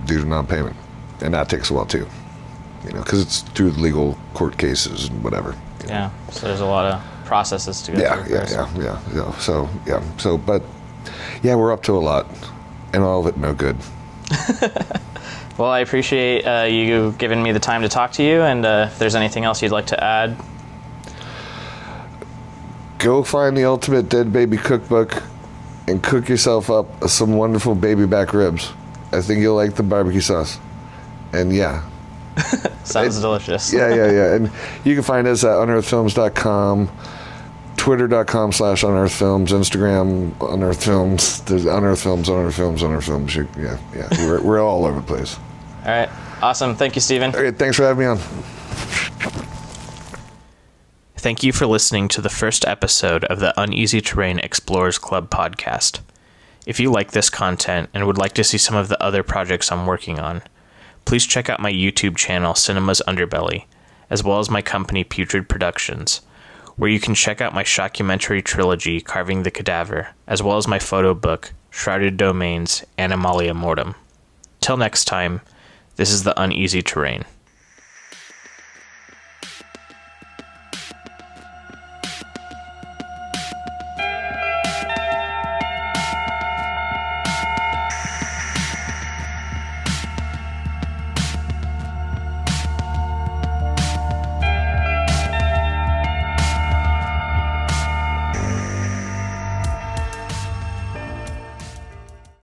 due to non-payment, and that takes a while too, you know, because it's through the legal court cases and whatever. you know. Yeah. So there's a lot of processes to go Yeah, through. yeah, yeah, yeah, yeah. So yeah, so but yeah, we're up to a lot, and all of it no good. Well, I appreciate uh, you giving me the time to talk to you, and uh, if there's anything else you'd like to add, Go find the ultimate dead baby cookbook, and cook yourself up some wonderful baby back ribs. I think you'll like the barbecue sauce. And yeah, sounds It- delicious. yeah, yeah, yeah. And you can find us at unearthfilms.com, twitter.com slash unearthfilms, Instagram unearthfilms, there's unearthfilms, unearthfilms, unearthfilms. You- Yeah, yeah. We're, we're all over the place. All right. Awesome. Thank you, Stephen. Okay, thanks for having me on. Thank you for listening to the first episode of the Uneasy Terrain Explorers Club podcast. If you like this content and would like to see some of the other projects I'm working on, please check out my YouTube channel, Cinema's Underbelly, as well as my company, Putrid Productions, where you can check out my shockumentary trilogy, Carving the Cadaver, as well as my photo book, Shrouded Domains, Animalia Mortem. Till next time, this is the Uneasy Terrain.